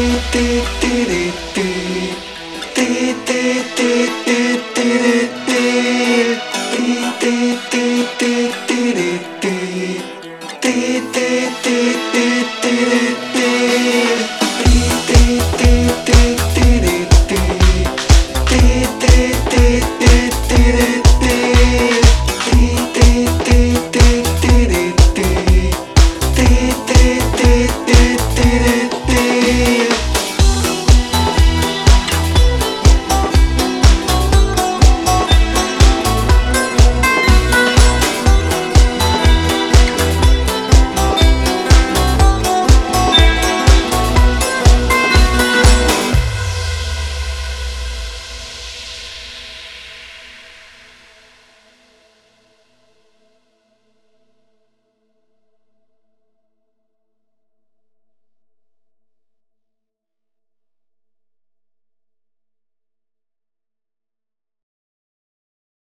do do do do do